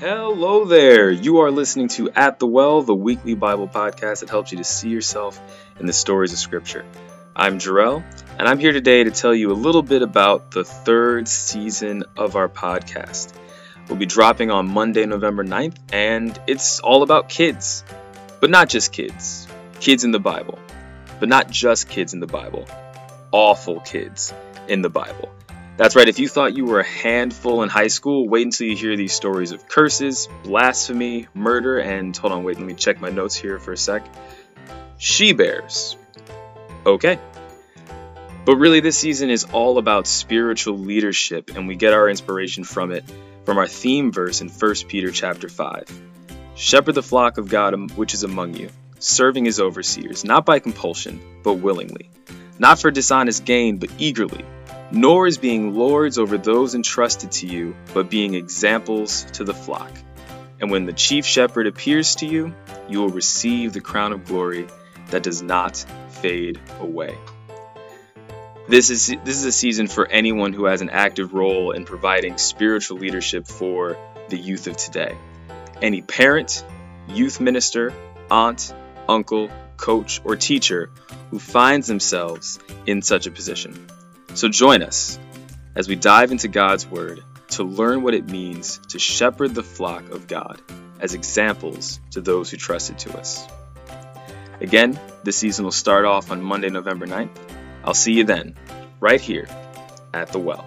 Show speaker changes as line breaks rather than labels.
Hello there. You are listening to At the Well, the weekly Bible podcast that helps you to see yourself in the stories of Scripture. I'm Jarrell, and I'm here today to tell you a little bit about the third season of our podcast. We'll be dropping on Monday, November 9th, and it's all about kids. But not just kids, kids in the Bible. But not just kids in the Bible, awful kids in the Bible. That's right, if you thought you were a handful in high school, wait until you hear these stories of curses, blasphemy, murder, and hold on, wait, let me check my notes here for a sec. She bears. Okay. But really, this season is all about spiritual leadership, and we get our inspiration from it from our theme verse in 1 Peter chapter 5. Shepherd the flock of God which is among you, serving as overseers, not by compulsion, but willingly, not for dishonest gain, but eagerly nor as being lords over those entrusted to you, but being examples to the flock. And when the chief shepherd appears to you, you will receive the crown of glory that does not fade away. This is this is a season for anyone who has an active role in providing spiritual leadership for the youth of today. Any parent, youth minister, aunt, uncle, coach, or teacher who finds themselves in such a position. So join us as we dive into God's Word to learn what it means to shepherd the flock of God as examples to those who trusted to us. Again, this season will start off on Monday, November 9th. I'll see you then, right here at the well.